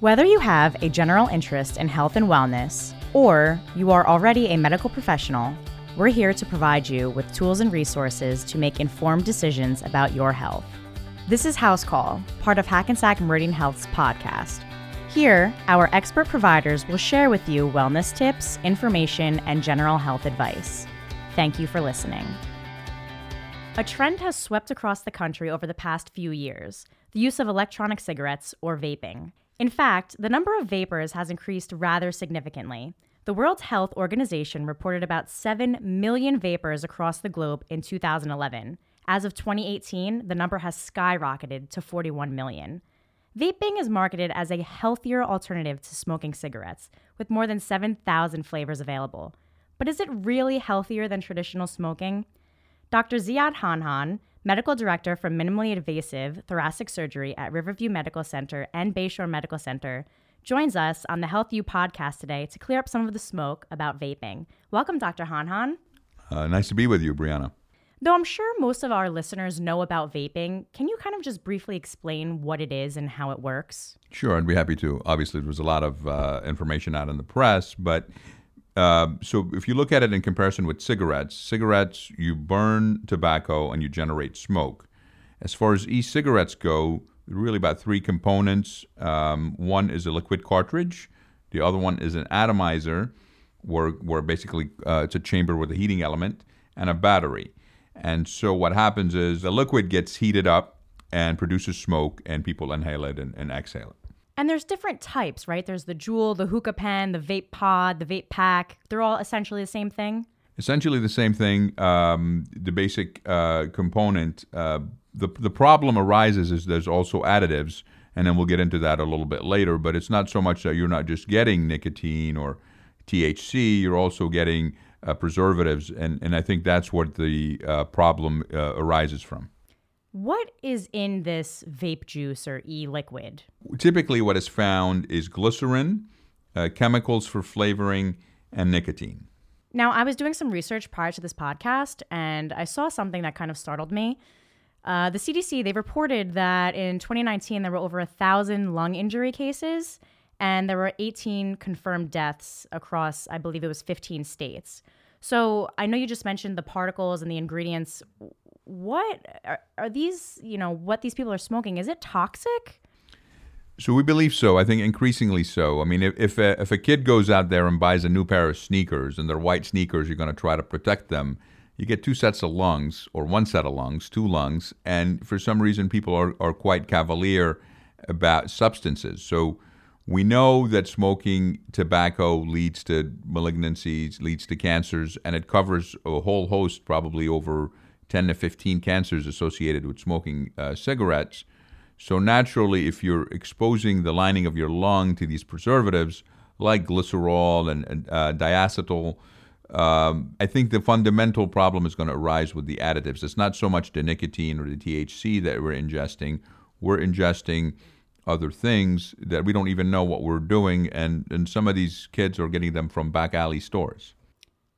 Whether you have a general interest in health and wellness, or you are already a medical professional, we're here to provide you with tools and resources to make informed decisions about your health. This is House Call, part of Hackensack Meridian Health's podcast. Here, our expert providers will share with you wellness tips, information, and general health advice. Thank you for listening. A trend has swept across the country over the past few years the use of electronic cigarettes or vaping. In fact, the number of vapers has increased rather significantly. The World Health Organization reported about 7 million vapers across the globe in 2011. As of 2018, the number has skyrocketed to 41 million. Vaping is marketed as a healthier alternative to smoking cigarettes, with more than 7,000 flavors available. But is it really healthier than traditional smoking? Dr. Ziad Hanhan, medical director for minimally invasive thoracic surgery at Riverview Medical Center and Bayshore Medical Center, joins us on the Health U podcast today to clear up some of the smoke about vaping. Welcome, Dr. Hanhan. Uh, nice to be with you, Brianna. Though I'm sure most of our listeners know about vaping, can you kind of just briefly explain what it is and how it works? Sure, I'd be happy to. Obviously, there was a lot of uh, information out in the press, but uh, so if you look at it in comparison with cigarettes, cigarettes you burn tobacco and you generate smoke. As far as e-cigarettes go, really about three components. Um, one is a liquid cartridge. The other one is an atomizer, where where basically uh, it's a chamber with a heating element and a battery. And so what happens is the liquid gets heated up and produces smoke, and people inhale it and, and exhale it. And there's different types, right? There's the JUUL, the hookah pen, the vape pod, the vape pack. They're all essentially the same thing. Essentially the same thing. Um, the basic uh, component. Uh, the the problem arises is there's also additives, and then we'll get into that a little bit later. But it's not so much that you're not just getting nicotine or THC. You're also getting uh, preservatives, and and I think that's what the uh, problem uh, arises from. What is in this vape juice or e liquid? Typically, what is found is glycerin, uh, chemicals for flavoring, and nicotine. Now, I was doing some research prior to this podcast, and I saw something that kind of startled me. Uh, the CDC they reported that in 2019 there were over a thousand lung injury cases, and there were 18 confirmed deaths across, I believe it was 15 states. So I know you just mentioned the particles and the ingredients what are, are these, you know, what these people are smoking? Is it toxic? So we believe so. I think increasingly so. I mean, if if a, if a kid goes out there and buys a new pair of sneakers and they're white sneakers, you're going to try to protect them. You get two sets of lungs or one set of lungs, two lungs, and for some reason people are, are quite cavalier about substances. So we know that smoking tobacco leads to malignancies, leads to cancers, and it covers a whole host, probably over 10 to 15 cancers associated with smoking uh, cigarettes. So, naturally, if you're exposing the lining of your lung to these preservatives like glycerol and, and uh, diacetyl, um, I think the fundamental problem is going to arise with the additives. It's not so much the nicotine or the THC that we're ingesting, we're ingesting other things that we don't even know what we're doing, and, and some of these kids are getting them from back alley stores.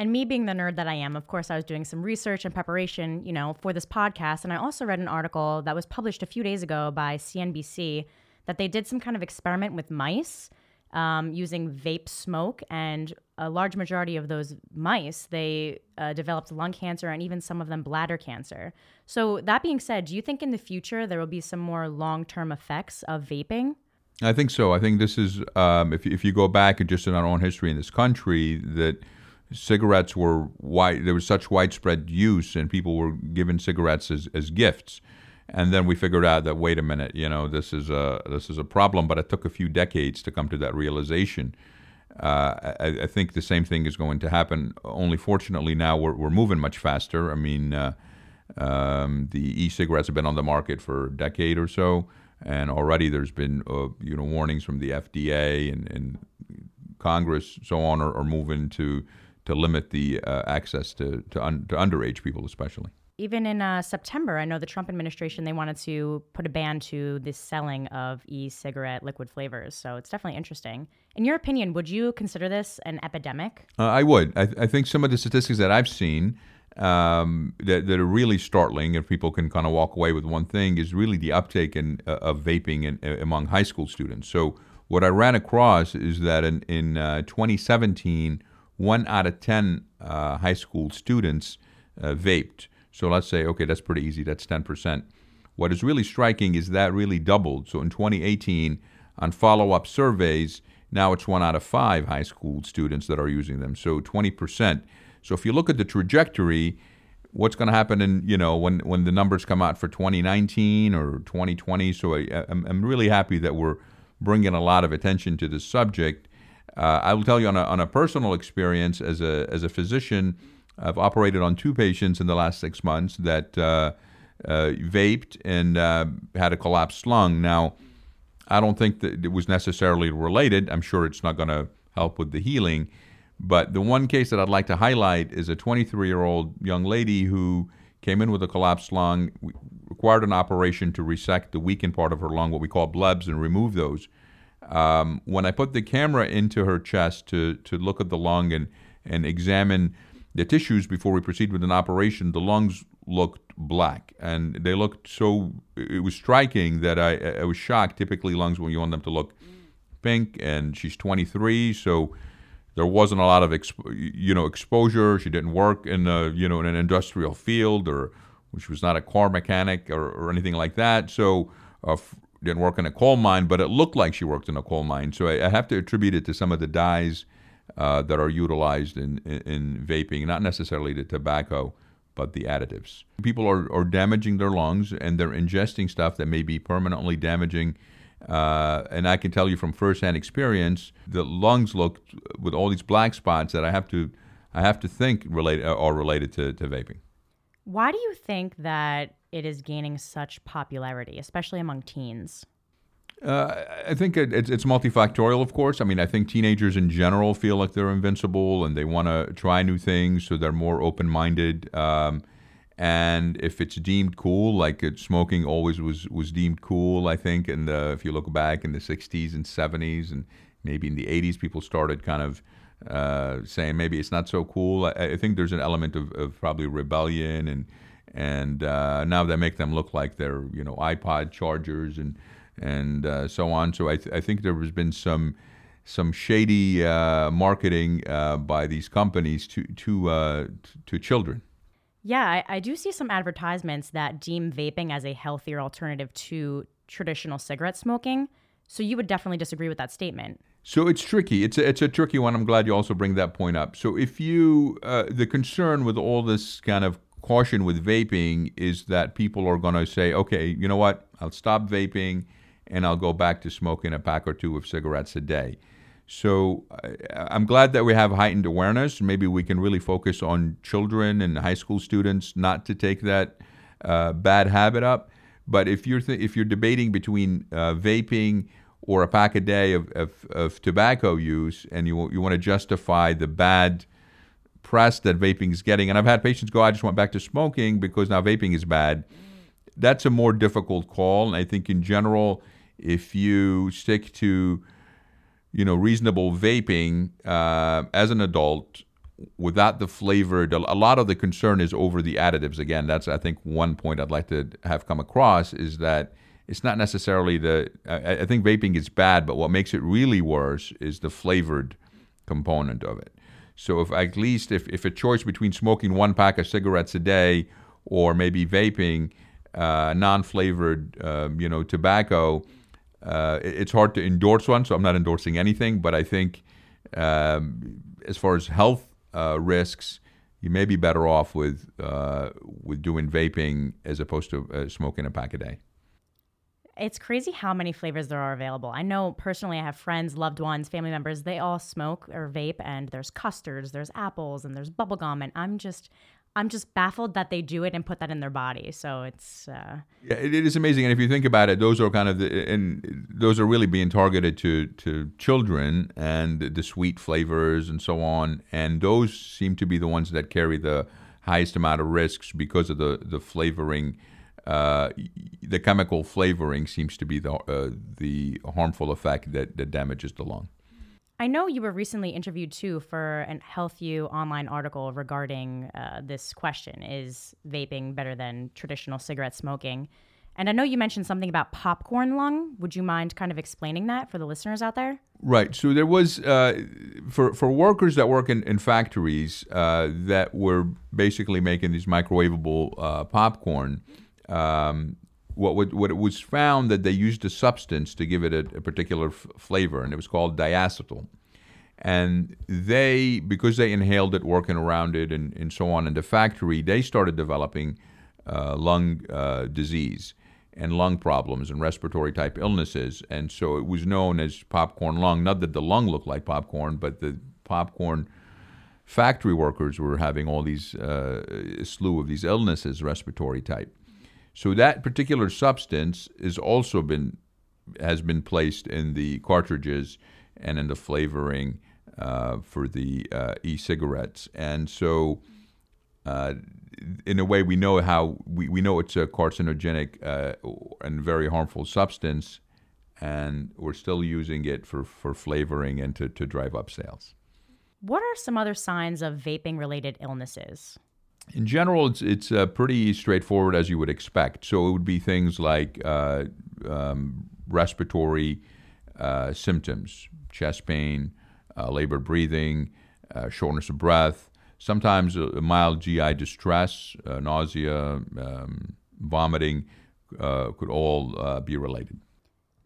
And me being the nerd that I am, of course, I was doing some research and preparation, you know, for this podcast. And I also read an article that was published a few days ago by CNBC that they did some kind of experiment with mice um, using vape smoke, and a large majority of those mice they uh, developed lung cancer and even some of them bladder cancer. So that being said, do you think in the future there will be some more long-term effects of vaping? I think so. I think this is um, if if you go back and just in our own history in this country that cigarettes were wide, there was such widespread use, and people were given cigarettes as, as gifts. And then we figured out that wait a minute, you know, this is a this is a problem. But it took a few decades to come to that realization. Uh, I, I, think the same thing is going to happen. Only fortunately now we're, we're moving much faster. I mean, uh, um, the e-cigarettes have been on the market for a decade or so, and already there's been uh, you know warnings from the FDA and, and Congress, so on, are, are moving to to limit the uh, access to to, un, to, underage people, especially. Even in uh, September, I know the Trump administration they wanted to put a ban to the selling of e-cigarette liquid flavors. So it's definitely interesting. In your opinion, would you consider this an epidemic? Uh, I would. I, I, think some of the statistics that I've seen um, that, that, are really startling, if people can kind of walk away with one thing, is really the uptake in, uh, of vaping in, uh, among high school students. So what I ran across is that in, in uh, 2017, one out of 10 uh, high school students uh, vaped. So let's say, okay, that's pretty easy, that's 10%. What is really striking is that really doubled. So in 2018, on follow up surveys, now it's one out of five high school students that are using them. So 20%. So if you look at the trajectory, what's going to happen in you know when when the numbers come out for 2019 or 2020 so I, am I'm really happy that we're bringing a lot of attention to this subject uh, I will tell you on a, on a personal experience as a as a physician I've operated on two patients in the last six months that uh, uh, vaped and uh, had a collapsed lung. Now I don't think that it was necessarily related. I'm sure it's not going to help with the healing. But the one case that I'd like to highlight is a 23 year old young lady who came in with a collapsed lung, required an operation to resect the weakened part of her lung, what we call blebs, and remove those. Um, when I put the camera into her chest to, to look at the lung and, and examine the tissues before we proceed with an operation, the lungs looked black and they looked so, it was striking that I, I was shocked. Typically, lungs, when you want them to look pink, and she's 23, so there wasn't a lot of exp- you know exposure. She didn't work in a, you know in an industrial field, or she was not a car mechanic or, or anything like that. So uh, f- didn't work in a coal mine, but it looked like she worked in a coal mine. So I, I have to attribute it to some of the dyes uh, that are utilized in, in, in vaping, not necessarily the tobacco but the additives. People are, are damaging their lungs and they're ingesting stuff that may be permanently damaging uh, and I can tell you from firsthand experience, the lungs look with all these black spots that I have to, I have to think related are related to, to vaping. Why do you think that it is gaining such popularity, especially among teens? Uh, I think it's, it's multifactorial, of course. I mean, I think teenagers in general feel like they're invincible and they want to try new things, so they're more open minded. Um, and if it's deemed cool, like it, smoking always was was deemed cool, I think. And if you look back in the '60s and '70s, and maybe in the '80s, people started kind of uh, saying maybe it's not so cool. I, I think there's an element of, of probably rebellion, and and uh, now they make them look like they're you know iPod chargers and and uh, so on. So I, th- I think there has been some some shady uh, marketing uh, by these companies to to uh, to children. Yeah, I, I do see some advertisements that deem vaping as a healthier alternative to traditional cigarette smoking. So you would definitely disagree with that statement. So it's tricky. It's a, it's a tricky one. I'm glad you also bring that point up. So if you, uh, the concern with all this kind of caution with vaping is that people are going to say, okay, you know what? I'll stop vaping and I'll go back to smoking a pack or two of cigarettes a day. So I'm glad that we have heightened awareness. Maybe we can really focus on children and high school students not to take that uh, bad habit up. But if you're th- if you're debating between uh, vaping or a pack a day of, of, of tobacco use, and you you want to justify the bad press that vaping is getting, and I've had patients go, I just went back to smoking because now vaping is bad. That's a more difficult call, and I think in general, if you stick to you know, reasonable vaping uh, as an adult without the flavored. A lot of the concern is over the additives. Again, that's I think one point I'd like to have come across is that it's not necessarily the. I, I think vaping is bad, but what makes it really worse is the flavored component of it. So if at least if, if a choice between smoking one pack of cigarettes a day or maybe vaping uh, non-flavored, uh, you know, tobacco uh, it's hard to endorse one, so I'm not endorsing anything. But I think, um, as far as health uh, risks, you may be better off with uh, with doing vaping as opposed to uh, smoking a pack a day. It's crazy how many flavors there are available. I know personally, I have friends, loved ones, family members. They all smoke or vape, and there's custards, there's apples, and there's bubblegum. And I'm just, I'm just baffled that they do it and put that in their body. So it's uh... yeah, it, it is amazing. And if you think about it, those are kind of the and those are really being targeted to to children and the sweet flavors and so on. And those seem to be the ones that carry the highest amount of risks because of the the flavoring. Uh, the chemical flavoring seems to be the uh, the harmful effect that, that damages the lung. I know you were recently interviewed too for an HealthU online article regarding uh, this question: Is vaping better than traditional cigarette smoking? And I know you mentioned something about popcorn lung. Would you mind kind of explaining that for the listeners out there? Right. So there was uh, for for workers that work in, in factories uh, that were basically making these microwavable uh, popcorn. Um, what would, what it was found that they used a substance to give it a, a particular f- flavor, and it was called diacetyl. And they, because they inhaled it, working around it, and, and so on in the factory, they started developing uh, lung uh, disease and lung problems and respiratory type illnesses. And so it was known as popcorn lung. Not that the lung looked like popcorn, but the popcorn factory workers were having all these uh, slew of these illnesses, respiratory type. So that particular substance is also been has been placed in the cartridges and in the flavoring uh, for the uh, e-cigarettes, and so. Uh, in a way, we know how we, we know it's a carcinogenic uh, and very harmful substance, and we're still using it for, for flavoring and to, to drive up sales. What are some other signs of vaping related illnesses? In general, it's it's uh, pretty straightforward as you would expect. So it would be things like uh, um, respiratory uh, symptoms, chest pain, uh, labored breathing, uh, shortness of breath, sometimes a, mild GI distress, uh, nausea, um, vomiting uh, could all uh, be related.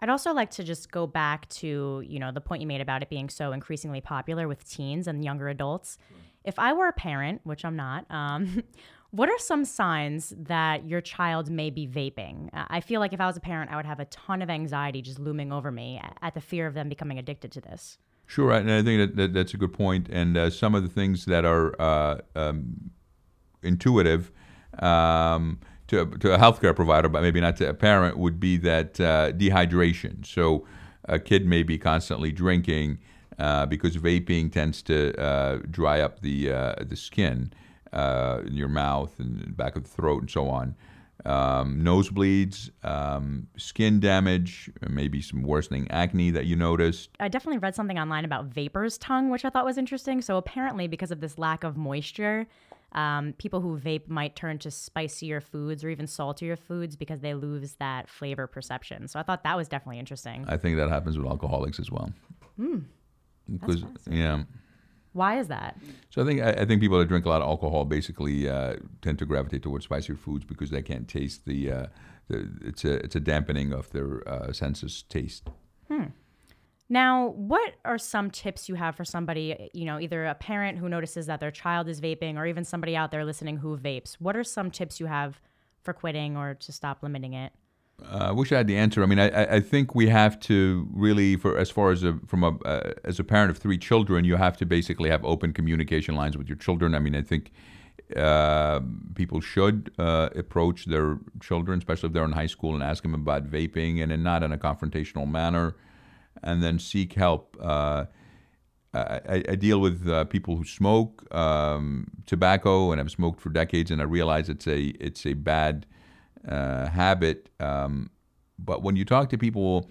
I'd also like to just go back to, you know, the point you made about it being so increasingly popular with teens and younger adults. If I were a parent, which I'm not, um, what are some signs that your child may be vaping? I feel like if I was a parent, I would have a ton of anxiety just looming over me at the fear of them becoming addicted to this. Sure, and I think that, that that's a good point. And uh, some of the things that are uh, um, intuitive um, to, to a healthcare provider, but maybe not to a parent, would be that uh, dehydration. So a kid may be constantly drinking uh, because vaping tends to uh, dry up the uh, the skin in your mouth and back of the throat and so on um, nosebleeds, um, skin damage, maybe some worsening acne that you noticed. I definitely read something online about vapor's tongue, which I thought was interesting. So apparently, because of this lack of moisture, um, people who vape might turn to spicier foods or even saltier foods because they lose that flavor perception. So I thought that was definitely interesting. I think that happens with alcoholics as well. Hmm. Because yeah. Why is that? So I think I, I think people that drink a lot of alcohol basically uh, tend to gravitate towards spicier foods because they can't taste the, uh, the it's a it's a dampening of their uh, senses taste. Hmm. Now, what are some tips you have for somebody, you know, either a parent who notices that their child is vaping or even somebody out there listening who vapes? What are some tips you have for quitting or to stop limiting it? I wish I had the answer. I mean, I, I think we have to really, for as far as a from a uh, as a parent of three children, you have to basically have open communication lines with your children. I mean, I think uh, people should uh, approach their children, especially if they're in high school, and ask them about vaping, and not in a confrontational manner, and then seek help. Uh, I, I, deal with uh, people who smoke um, tobacco and I've smoked for decades, and I realize it's a it's a bad uh, habit. Um, but when you talk to people,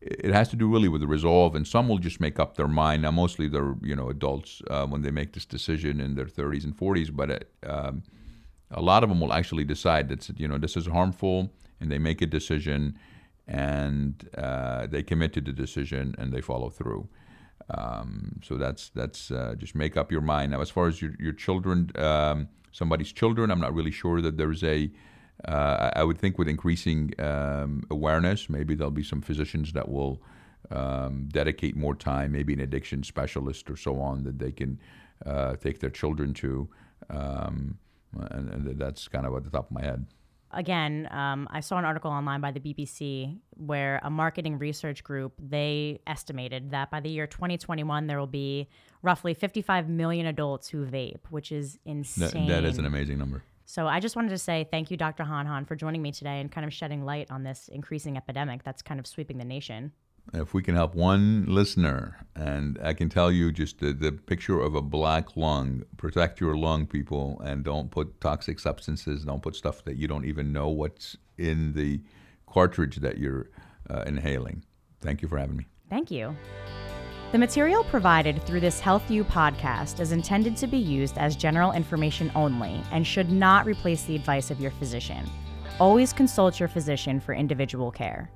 it has to do really with the resolve, and some will just make up their mind. Now, mostly they're you know adults uh, when they make this decision in their 30s and 40s, but it, um, a lot of them will actually decide that you know this is harmful, and they make a decision, and uh, they commit to the decision and they follow through. Um, so that's that's uh, just make up your mind. Now, as far as your your children, um, somebody's children, I'm not really sure that there's a uh, I would think with increasing um, awareness, maybe there'll be some physicians that will um, dedicate more time, maybe an addiction specialist or so on, that they can uh, take their children to. Um, and, and, that's kind of at the top of my head. Again, um, I saw an article online by the BBC where a marketing research group they estimated that by the year 2021 there will be roughly 55 million adults who vape, which is insane. that, that is an amazing number. So I just wanted to say thank you, Dr. Hanhan, for joining me today and kind of shedding light on this increasing epidemic that's kind of sweeping the nation. If we can help one listener, and I can tell you just the, the picture of a black lung, protect your lung, people, and don't put toxic substances, don't put stuff that you don't even know what's in the cartridge that you're uh, inhaling. Thank you for having me. Thank you. The material provided through this Health U podcast is intended to be used as general information only and should not replace the advice of your physician. always consult your physician for individual care.